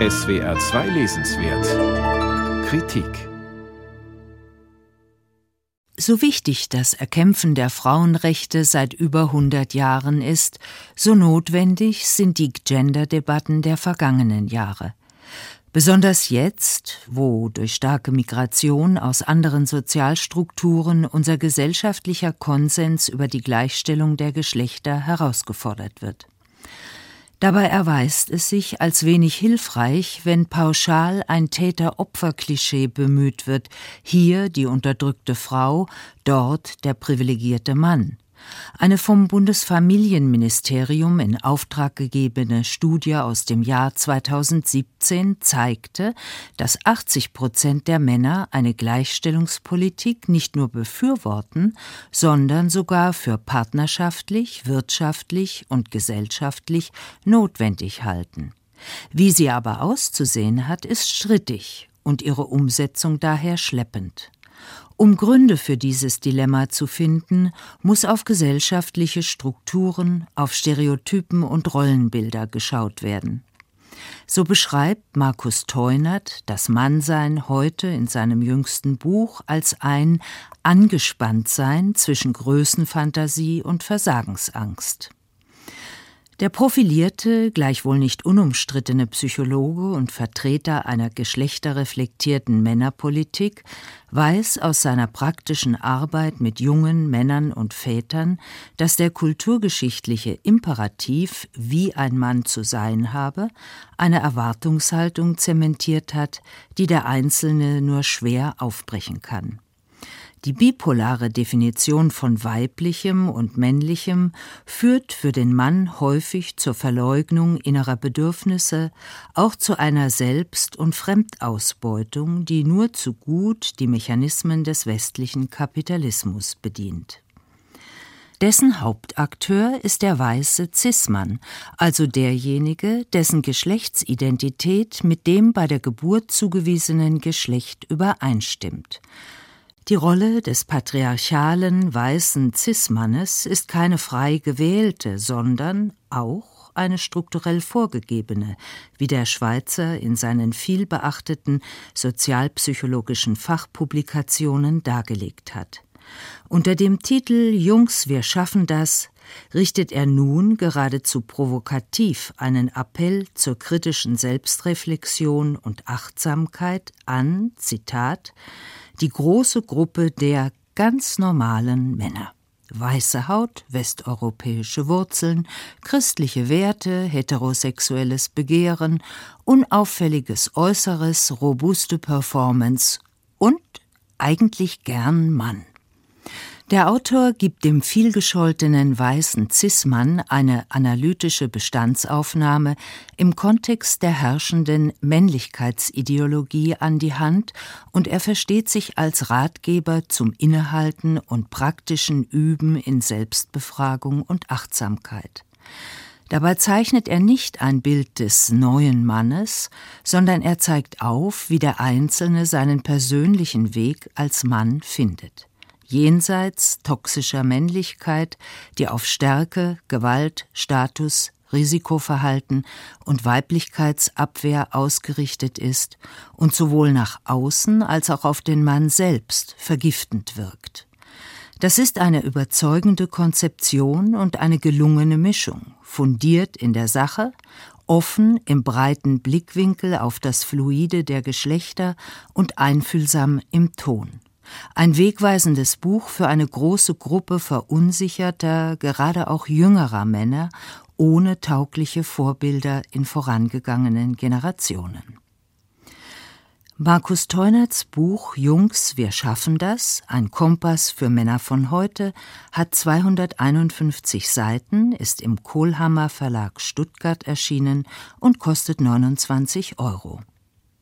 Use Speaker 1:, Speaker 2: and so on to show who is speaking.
Speaker 1: SWR 2 Lesenswert Kritik
Speaker 2: So wichtig das Erkämpfen der Frauenrechte seit über 100 Jahren ist, so notwendig sind die Gender-Debatten der vergangenen Jahre. Besonders jetzt, wo durch starke Migration aus anderen Sozialstrukturen unser gesellschaftlicher Konsens über die Gleichstellung der Geschlechter herausgefordert wird. Dabei erweist es sich als wenig hilfreich, wenn pauschal ein Täter-Opfer-Klischee bemüht wird, hier die unterdrückte Frau, dort der privilegierte Mann. Eine vom Bundesfamilienministerium in Auftrag gegebene Studie aus dem Jahr 2017 zeigte, dass 80 Prozent der Männer eine Gleichstellungspolitik nicht nur befürworten, sondern sogar für partnerschaftlich, wirtschaftlich und gesellschaftlich notwendig halten. Wie sie aber auszusehen hat, ist strittig und ihre Umsetzung daher schleppend. Um Gründe für dieses Dilemma zu finden, muss auf gesellschaftliche Strukturen, auf Stereotypen und Rollenbilder geschaut werden. So beschreibt Markus Teunert das Mannsein heute in seinem jüngsten Buch als ein Angespanntsein zwischen Größenfantasie und Versagensangst. Der profilierte, gleichwohl nicht unumstrittene Psychologe und Vertreter einer geschlechterreflektierten Männerpolitik weiß aus seiner praktischen Arbeit mit jungen Männern und Vätern, dass der kulturgeschichtliche Imperativ, wie ein Mann zu sein habe, eine Erwartungshaltung zementiert hat, die der Einzelne nur schwer aufbrechen kann. Die bipolare Definition von weiblichem und männlichem führt für den Mann häufig zur Verleugnung innerer Bedürfnisse, auch zu einer Selbst- und Fremdausbeutung, die nur zu gut die Mechanismen des westlichen Kapitalismus bedient. Dessen Hauptakteur ist der weiße Cis-Mann, also derjenige, dessen Geschlechtsidentität mit dem bei der Geburt zugewiesenen Geschlecht übereinstimmt. Die Rolle des patriarchalen weißen Cis-Mannes ist keine frei gewählte, sondern auch eine strukturell vorgegebene, wie der Schweizer in seinen vielbeachteten sozialpsychologischen Fachpublikationen dargelegt hat. Unter dem Titel Jungs, wir schaffen das richtet er nun geradezu provokativ einen Appell zur kritischen Selbstreflexion und Achtsamkeit an, Zitat, die große Gruppe der ganz normalen Männer. Weiße Haut, westeuropäische Wurzeln, christliche Werte, heterosexuelles Begehren, unauffälliges Äußeres, robuste Performance und eigentlich gern Mann. Der Autor gibt dem vielgescholtenen weißen Cis-Mann eine analytische Bestandsaufnahme im Kontext der herrschenden Männlichkeitsideologie an die Hand und er versteht sich als Ratgeber zum Innehalten und praktischen Üben in Selbstbefragung und Achtsamkeit. Dabei zeichnet er nicht ein Bild des neuen Mannes, sondern er zeigt auf, wie der Einzelne seinen persönlichen Weg als Mann findet jenseits toxischer Männlichkeit, die auf Stärke, Gewalt, Status, Risikoverhalten und Weiblichkeitsabwehr ausgerichtet ist und sowohl nach außen als auch auf den Mann selbst vergiftend wirkt. Das ist eine überzeugende Konzeption und eine gelungene Mischung, fundiert in der Sache, offen im breiten Blickwinkel auf das Fluide der Geschlechter und einfühlsam im Ton. Ein wegweisendes Buch für eine große Gruppe verunsicherter, gerade auch jüngerer Männer ohne taugliche Vorbilder in vorangegangenen Generationen. Markus Teunerts Buch Jungs, wir schaffen das, ein Kompass für Männer von heute, hat 251 Seiten, ist im Kohlhammer Verlag Stuttgart erschienen und kostet 29 Euro.